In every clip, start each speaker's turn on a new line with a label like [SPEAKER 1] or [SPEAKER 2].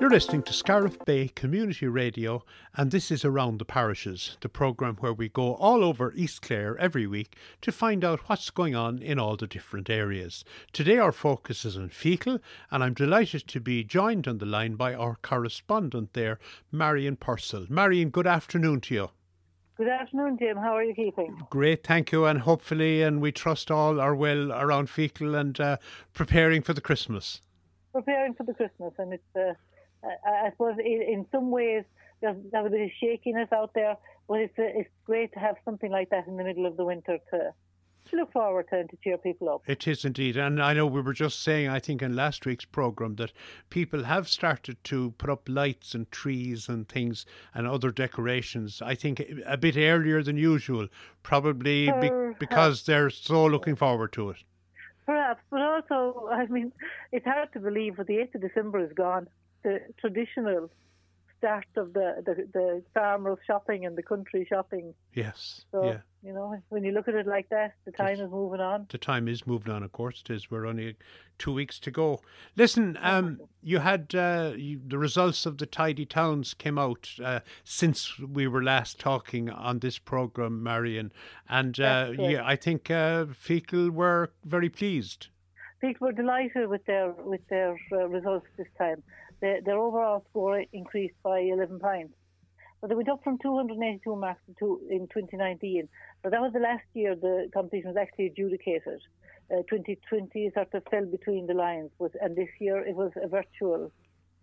[SPEAKER 1] You're listening to Scariff Bay Community Radio, and this is Around the Parishes, the programme where we go all over East Clare every week to find out what's going on in all the different areas. Today, our focus is on Feakle, and I'm delighted to be joined on the line by our correspondent there, Marion Purcell. Marion, good afternoon to you.
[SPEAKER 2] Good afternoon, Jim. How are you keeping?
[SPEAKER 1] Great, thank you, and hopefully, and we trust all are well around Feakle and uh, preparing for the Christmas.
[SPEAKER 2] Preparing for the Christmas, and it's, uh, I, I suppose, in some ways, there's, there's a bit of shakiness out there, but it's it's great to have something like that in the middle of the winter to to look forward to and to cheer people up.
[SPEAKER 1] It is indeed. And I know we were just saying, I think in last week's programme, that people have started to put up lights and trees and things and other decorations, I think a bit earlier than usual, probably be- because they're so looking forward to it.
[SPEAKER 2] Perhaps, but also, I mean, it's hard to believe, that the 8th of December is gone. The traditional start of the, the, the farmers shopping and the country shopping.
[SPEAKER 1] Yes.
[SPEAKER 2] So,
[SPEAKER 1] yeah.
[SPEAKER 2] you know, when you look at it like that, the time
[SPEAKER 1] Yes.
[SPEAKER 2] is moving on.
[SPEAKER 1] The time is moving on, of course it is. We're only two weeks to go. Listen, um, you had uh, you, the results of the Tidy Towns came out uh, since we were last talking on this programme, Marion. And uh, yeah, I think uh, Feakle were very pleased.
[SPEAKER 2] People were delighted with their with their uh, results this time. Their, overall score increased by 11 points. But they went up from 282 marks to in 2019. But that was the last year the competition was actually adjudicated. Uh, 2020 sort of fell between the lines, was, and this year it was a virtual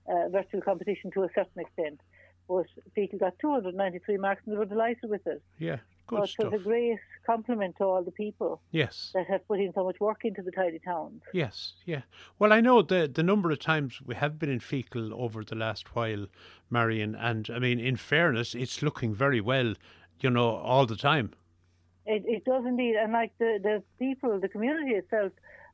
[SPEAKER 2] uh, virtual competition to a certain extent. But people got 293 marks and they were delighted with it.
[SPEAKER 1] Yeah,
[SPEAKER 2] So
[SPEAKER 1] good
[SPEAKER 2] it
[SPEAKER 1] stuff.
[SPEAKER 2] was a great compliment to all the people
[SPEAKER 1] Yes.
[SPEAKER 2] that have put in so much work into the tidy towns.
[SPEAKER 1] Yes, yeah. Well, I know the the number of times we have been in Feakle over the last while, Marion, and I mean, in fairness, it's looking very well, you know, all the time.
[SPEAKER 2] It, it does indeed, and like the, the people, the community itself,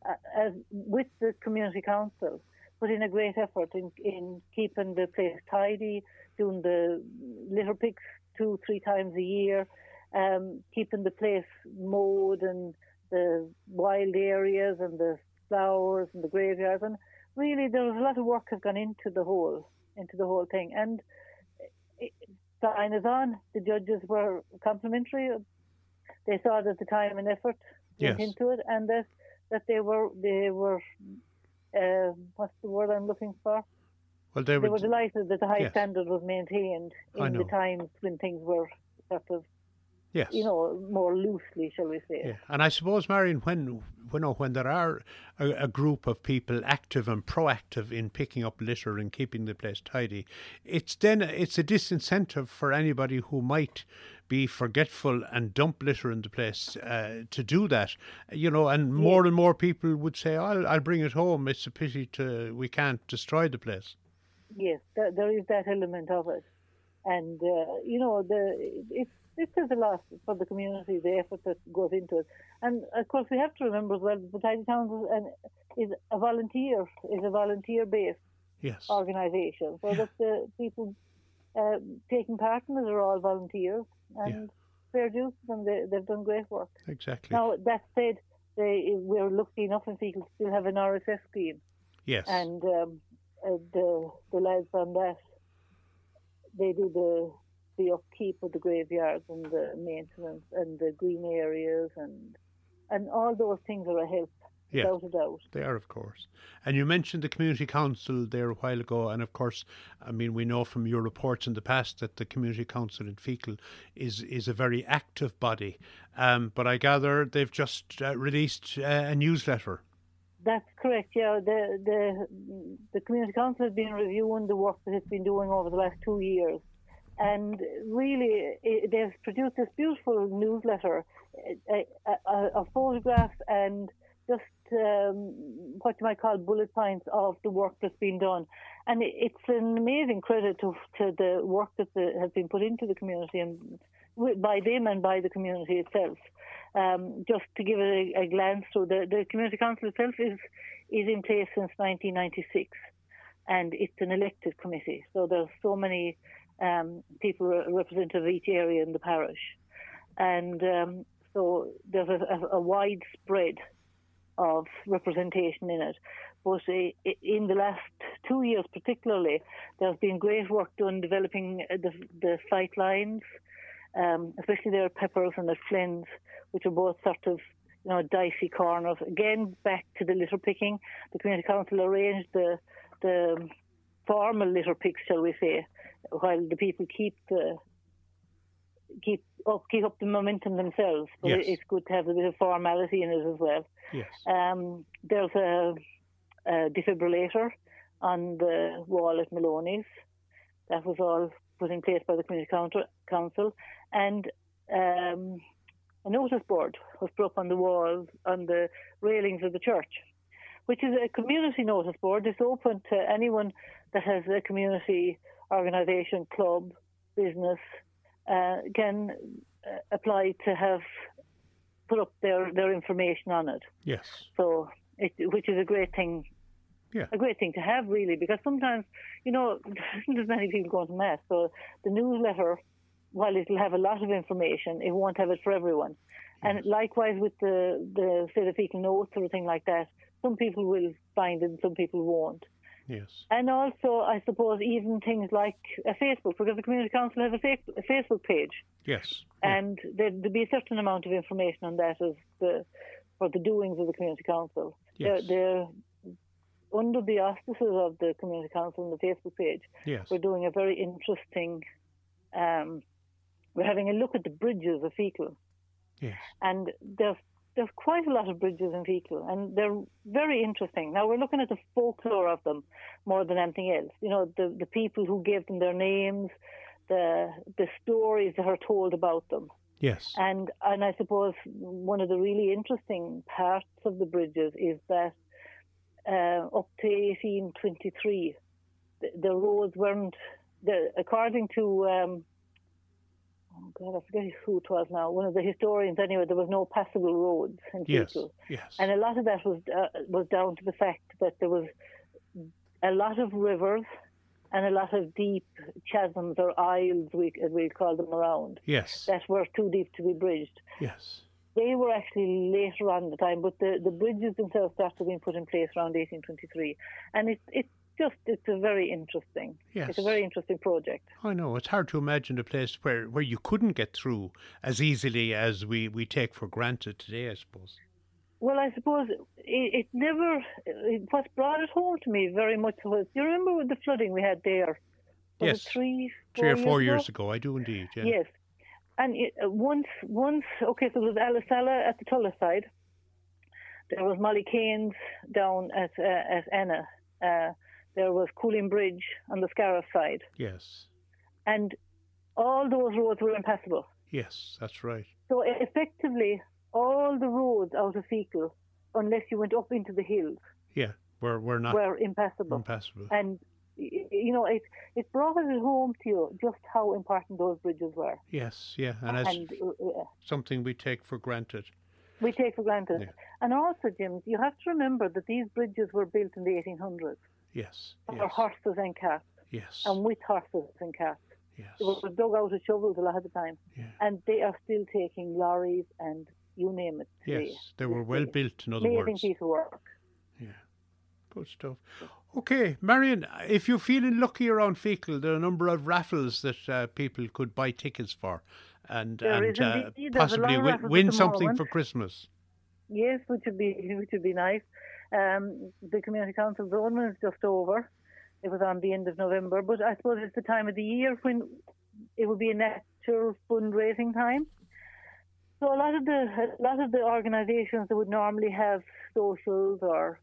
[SPEAKER 2] uh, as with the community council, put in a great effort in, in keeping the place tidy, doing the litter picks two, three times a year, um, keeping the place mowed and the wild areas and the flowers and the graveyards, and really there was a lot of work has gone into the whole into the whole thing, and it, sign is on. The judges were complimentary they saw that the time and effort went
[SPEAKER 1] Yes.
[SPEAKER 2] into it, and that that they were they were uh, what's the word I'm looking for?
[SPEAKER 1] Well, they
[SPEAKER 2] They
[SPEAKER 1] were,
[SPEAKER 2] were delighted that the high
[SPEAKER 1] Yes.
[SPEAKER 2] standard was maintained in the times when things were sort of
[SPEAKER 1] yes,
[SPEAKER 2] you know more loosely, shall we say?
[SPEAKER 1] yeah. And I suppose, Marion, when you know when there are a, a group of people active and proactive in picking up litter and keeping the place tidy, it's then it's a disincentive for anybody who might be forgetful and dump litter in the place uh, to do that, you know. And more and more people would say, "I'll I'll bring it home." It's a pity to we can't destroy the place.
[SPEAKER 2] Yes, there, is that element of it, and uh, you know the it it says a lot for the community, the effort that goes into it, and of course we have to remember as well that the Tidy Towns is, an, is a volunteer is a volunteer based
[SPEAKER 1] Yes.
[SPEAKER 2] organisation, so that the people uh, taking part in it are all volunteers, and fair dues to them, they, they've done great work.
[SPEAKER 1] Exactly.
[SPEAKER 2] Now that said, they, we're lucky enough in Feakle to still have an RSS scheme
[SPEAKER 1] yes.
[SPEAKER 2] and um, uh, the the lads on that they do the the upkeep of the graveyards and the maintenance and the green areas and and all those things are a help
[SPEAKER 1] Yeah.
[SPEAKER 2] without a doubt.
[SPEAKER 1] They are, of course. And you mentioned the community council there a while ago, and of course, I mean, we know from your reports in the past that the community council in Feakle is is a very active body. Um, but I gather they've just uh, released uh, a newsletter.
[SPEAKER 2] That's correct. Yeah, the the the community council has been reviewing the work that it's been doing over the last two years, and really it, they've produced this beautiful newsletter, a, photographs and just um, what you might call bullet points of the work that's been done, and it, it's an amazing credit to to the work that the, has been put into the community and by them and by the community itself. Um, just to give a, a glance through, the, the community council itself is is in place since 1996, and it's an elected committee. So there's so many um, people re- representative of each area in the parish, and um, so there's a, a, a wide spread of representation in it. But uh, in the last two years, particularly, there's been great work done developing the, the sight lines, um, especially their peppers and their flins, which are both sort of you know dicey corners. Again, back to the litter picking. The community council arranged the the formal litter picks, shall we say, while the people keep the keep up keep up the momentum themselves. But
[SPEAKER 1] Yes.
[SPEAKER 2] it's good to have a bit of formality in it as well.
[SPEAKER 1] Yes.
[SPEAKER 2] Um, there's a, a defibrillator on the wall at Maloney's. That was all put in place by the community council, and um, a notice board was put up on the walls on the railings of the church, which is a community notice board. It's open to anyone that has a community organisation, club, business, uh, can uh, apply to have put up their, their information on it.
[SPEAKER 1] Yes.
[SPEAKER 2] So, it, which is a great thing.
[SPEAKER 1] Yeah.
[SPEAKER 2] A great thing to have, really, because sometimes, you know, there isn't as many people going to mass. So the newsletter, while it'll have a lot of information, it won't have it for everyone. And likewise with the, the say the Feakle notes or a thing like that, some people will find it and some people won't.
[SPEAKER 1] Yes.
[SPEAKER 2] And also, I suppose, even things like a Facebook, because the community council has a, fa- a Facebook page,
[SPEAKER 1] Yes.
[SPEAKER 2] and there there be a certain amount of information on that as the for the doings of the community council.
[SPEAKER 1] Yes.
[SPEAKER 2] They're, they're under the auspices of the community council and the Facebook page.
[SPEAKER 1] Yes.
[SPEAKER 2] We're doing a very interesting. Um, we're having a look at the bridges of Feakle,
[SPEAKER 1] Yes.
[SPEAKER 2] and there's there's quite a lot of bridges in Feakle, and they're very interesting. Now we're looking at the folklore of them more than anything else. You know, the the people who gave them their names, the the stories that are told about them.
[SPEAKER 1] Yes.
[SPEAKER 2] And and I suppose one of the really interesting parts of the bridges is that uh, up to 1823, the, the roads weren't, the, according to, um, oh God, I forget who it was now, one of the historians anyway, there was no passable roads in
[SPEAKER 1] Yes. Yes.
[SPEAKER 2] And a lot of that was uh, was down to the fact that there was a lot of rivers and a lot of deep chasms or aisles, we, as we call them around,
[SPEAKER 1] Yes.
[SPEAKER 2] that were too deep to be bridged.
[SPEAKER 1] Yes.
[SPEAKER 2] They were actually later on in the time, but the, the bridges themselves started being put in place around 1823. And it, it just, it's a very interesting,
[SPEAKER 1] Yes.
[SPEAKER 2] it's a very interesting project.
[SPEAKER 1] I know it's hard to imagine a place where, where you couldn't get through as easily as we, we take for granted today. I suppose.
[SPEAKER 2] Well, I suppose it, it never, it, what brought it home to me very much was, you remember with the flooding we had there?
[SPEAKER 1] Yes.
[SPEAKER 2] Three,
[SPEAKER 1] Three or four
[SPEAKER 2] ago?
[SPEAKER 1] years ago, I do indeed. Yeah.
[SPEAKER 2] Yes. And it, uh, once, once, okay, so there was Alisala at the Tulla side. There was Molly Keynes down at uh, at Enna. Uh, there was Cooling Bridge on the Scariff side.
[SPEAKER 1] Yes.
[SPEAKER 2] And all those roads were impassable.
[SPEAKER 1] Yes. That's right.
[SPEAKER 2] So effectively, all the roads out of Feakle, unless you went up into the hills,
[SPEAKER 1] Yeah. We're we're not
[SPEAKER 2] were impassable.
[SPEAKER 1] impassable.
[SPEAKER 2] And you know, it it brought it home to you just how important those bridges were.
[SPEAKER 1] Yes. Yeah. And
[SPEAKER 2] And uh,
[SPEAKER 1] something we take for granted.
[SPEAKER 2] we take for granted.
[SPEAKER 1] Yeah.
[SPEAKER 2] And also, Jim, you have to remember that these bridges were built in the 1800s
[SPEAKER 1] Yes.
[SPEAKER 2] for
[SPEAKER 1] Yes.
[SPEAKER 2] horses and cats,
[SPEAKER 1] Yes.
[SPEAKER 2] and with horses and cats.
[SPEAKER 1] Yes.
[SPEAKER 2] It was dug out of shovels a lot of the time,
[SPEAKER 1] Yeah.
[SPEAKER 2] and they are still taking lorries and you name it. today.
[SPEAKER 1] Yes. They were well built. In other
[SPEAKER 2] Amazing
[SPEAKER 1] words.
[SPEAKER 2] piece of work.
[SPEAKER 1] Yeah, good stuff. Okay, Marion, if you're feeling lucky around Feakle, there are a number of raffles that uh, people could buy tickets for and,
[SPEAKER 2] There
[SPEAKER 1] and uh,
[SPEAKER 2] indeed. There's a lot
[SPEAKER 1] possibly win, win something for Christmas.
[SPEAKER 2] Yes, which would be which would be nice. Um, the community council zone is just over. It was on the end of November, but I suppose it's the time of the year when it would be a natural fundraising time. So a lot of the a lot of the organisations that would normally have socials or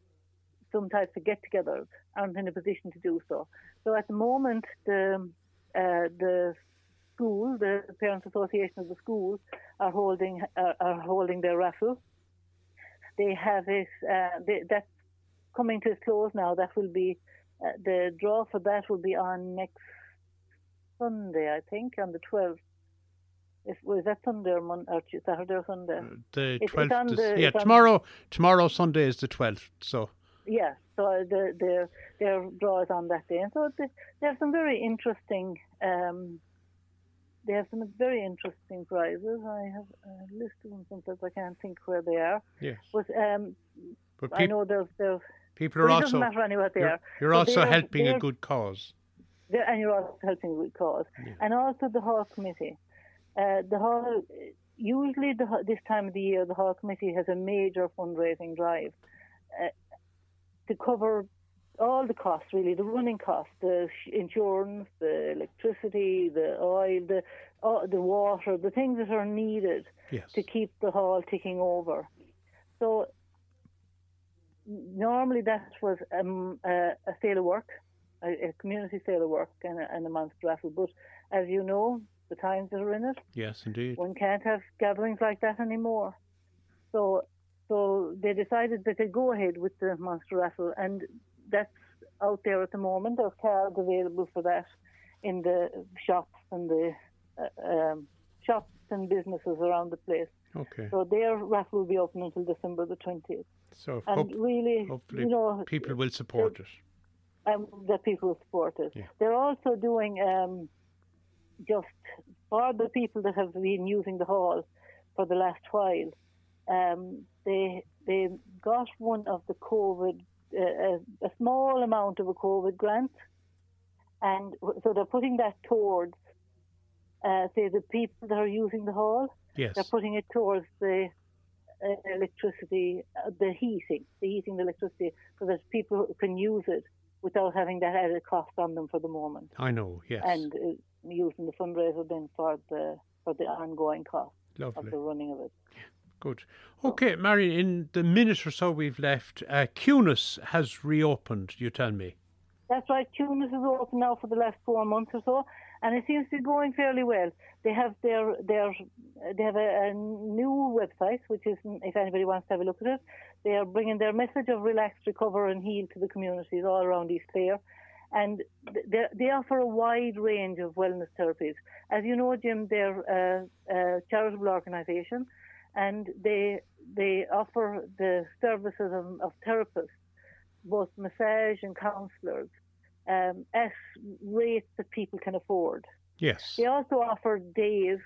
[SPEAKER 2] some types of get-togethers aren't in a position to do so. So at the moment, the uh, the school, the Parents Association of the school, are holding uh, are holding their raffle. They have it. Uh, they, that's coming to its close now. That will be uh, the draw for that will be on next Sunday, I think, on the twelfth. If was that Sunday or Mon- or Saturday or Sunday?
[SPEAKER 1] The
[SPEAKER 2] it's
[SPEAKER 1] twelfth.
[SPEAKER 2] the-
[SPEAKER 1] yeah,
[SPEAKER 2] it's on-
[SPEAKER 1] tomorrow. Tomorrow Sunday is the twelfth. So
[SPEAKER 2] Yeah, so the, their their draw is on that day, and so they, they have some very interesting. Um, they have some very interesting prizes. I have a list of them sometimes I can't think where they are.
[SPEAKER 1] yes,
[SPEAKER 2] But um,
[SPEAKER 1] but
[SPEAKER 2] I
[SPEAKER 1] people.
[SPEAKER 2] know there's there's
[SPEAKER 1] People are
[SPEAKER 2] it
[SPEAKER 1] also
[SPEAKER 2] doesn't matter anyway what they
[SPEAKER 1] you're,
[SPEAKER 2] are.
[SPEAKER 1] you're
[SPEAKER 2] But
[SPEAKER 1] also helping a good cause.
[SPEAKER 2] and you're also helping with cause.
[SPEAKER 1] Yeah.
[SPEAKER 2] And also the hall committee. Uh, the hall usually the, this time of the year the hall committee has a major fundraising drive uh, to cover all the costs really the running costs the insurance the electricity the oil the uh, the water the things that are needed
[SPEAKER 1] Yes.
[SPEAKER 2] to keep the hall ticking over. So normally that was um, a, a sale of work, a, a community sale of work, and a, and a monster raffle. But as you know, the times that are in it,
[SPEAKER 1] Yes, indeed.
[SPEAKER 2] one can't have gatherings like that anymore. So, so they decided that they'd go ahead with the monster raffle, and that's out there at the moment. There's cards available for that in the shops and the uh, um, shops and businesses around the place.
[SPEAKER 1] Okay.
[SPEAKER 2] So their raffle will be open until December the 20th.
[SPEAKER 1] So
[SPEAKER 2] And
[SPEAKER 1] hope,
[SPEAKER 2] really,
[SPEAKER 1] hopefully
[SPEAKER 2] you know,
[SPEAKER 1] people will support it.
[SPEAKER 2] um, that people will support it.
[SPEAKER 1] Yeah.
[SPEAKER 2] They're also doing um, just for the people that have been using the hall for the last while. Um, they they got one of the COVID a, a small amount of a COVID grant, and so they're putting that towards uh, say the people that are using the hall.
[SPEAKER 1] Yes.
[SPEAKER 2] They're putting it towards the uh, electricity, uh, the heating, the heating, the electricity, so that people can use it without having that added cost on them for the moment,
[SPEAKER 1] I know. Yes.
[SPEAKER 2] and uh, using the fundraiser then for the for the ongoing cost of the running of it.
[SPEAKER 1] Good. Okay, Marion, in the minute or so we've left, uh, has reopened, you tell me.
[SPEAKER 2] That's right. Tunis is open now for the last four months or so, and it seems to be going fairly well. They have their their they have a, a new website, which is if anybody wants to have a look at it, they are bringing their message of relax, recover, and heal to the communities all around East Clare, and they they offer a wide range of wellness therapies. As you know, Jim, they're a, a charitable organisation, and they they offer the services of, of therapists both massage and counsellors um, at rates that people can afford.
[SPEAKER 1] Yes.
[SPEAKER 2] They also offer days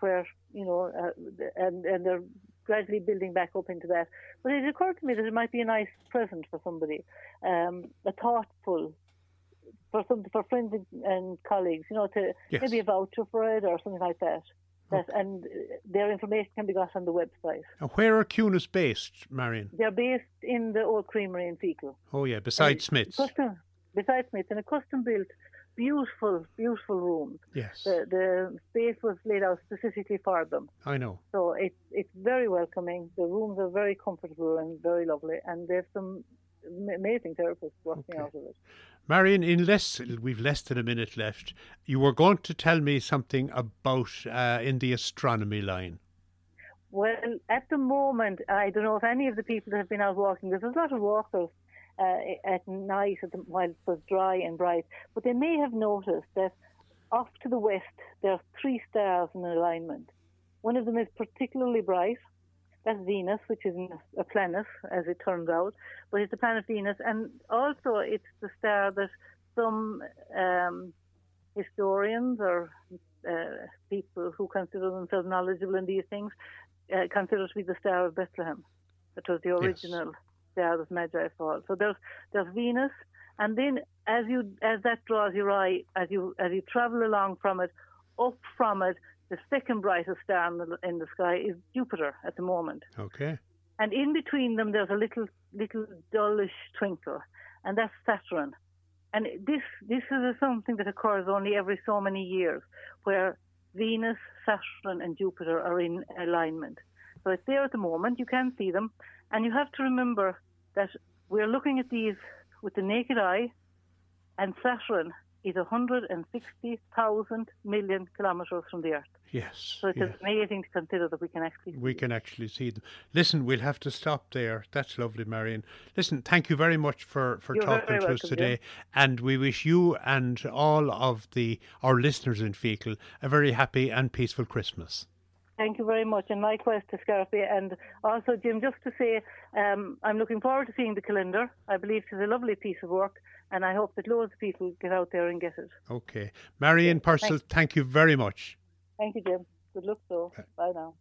[SPEAKER 2] where, you know, uh, and, and they're gradually building back up into that. But it occurred to me that it might be a nice present for somebody, um, a thoughtful, for some for friends and, colleagues, you know, to
[SPEAKER 1] Yes.
[SPEAKER 2] maybe a voucher for it or something like that. That, and uh, their information can be got on the website.
[SPEAKER 1] And where are Cunis based, Marion?
[SPEAKER 2] They're based in the Old Creamery in Feakle.
[SPEAKER 1] Oh, yeah, beside Smith's.
[SPEAKER 2] Custom, besides Smith, in a custom built, beautiful, beautiful room.
[SPEAKER 1] Yes.
[SPEAKER 2] The, the space was laid out specifically for them.
[SPEAKER 1] I know.
[SPEAKER 2] So it's it's very welcoming. The rooms are very comfortable and very lovely, and there's some amazing therapists working
[SPEAKER 1] Okay.
[SPEAKER 2] out of it.
[SPEAKER 1] Marion, in less, we've less than a minute left. You were going to tell me something about uh, in the astronomy line.
[SPEAKER 2] Well, at the moment, I don't know if any of the people that have been out walking. There's a lot of walkers uh, at night at the, while it was dry and bright, but they may have noticed that off to the west there are three stars in alignment. One of them is particularly bright. That's Venus, which is a planet, as it turns out, but it's the planet Venus, and also it's the star that some um, historians or uh, people who consider themselves knowledgeable in these things uh, consider to be the Star of Bethlehem. That was the original star that Magi fall. So there's there's Venus, and then as you as that draws your eye, as you as you travel along from it, up from it, the second brightest star in the, in the sky is Jupiter at the moment.
[SPEAKER 1] Okay.
[SPEAKER 2] And in between them, there's a little little dullish twinkle, and that's Saturn. And this this is something that occurs only every so many years, where Venus, Saturn, and Jupiter are in alignment. So it's there at the moment. You can see them, and you have to remember that we're looking at these with the naked eye, and Saturn is 160,000 million kilometers from the Earth.
[SPEAKER 1] Yes.
[SPEAKER 2] So it's
[SPEAKER 1] yes.
[SPEAKER 2] amazing to consider that we can actually.
[SPEAKER 1] We can actually see them. Listen, we'll have to stop there. That's lovely, Marion. Listen, thank you very much for, for
[SPEAKER 2] You're
[SPEAKER 1] talking to us
[SPEAKER 2] welcome,
[SPEAKER 1] today. And we wish you and all of the our listeners in Feakle a very happy and peaceful Christmas.
[SPEAKER 2] Thank you very much, and likewise to Scarpia. And also, Jim, just to say, um, I'm looking forward to seeing the calendar. I believe it's a lovely piece of work, and I hope that loads of people get out there and get it.
[SPEAKER 1] Okay. Marion Purcell, thank you very much.
[SPEAKER 2] Thank you, Jim. Good luck, though. Bye now.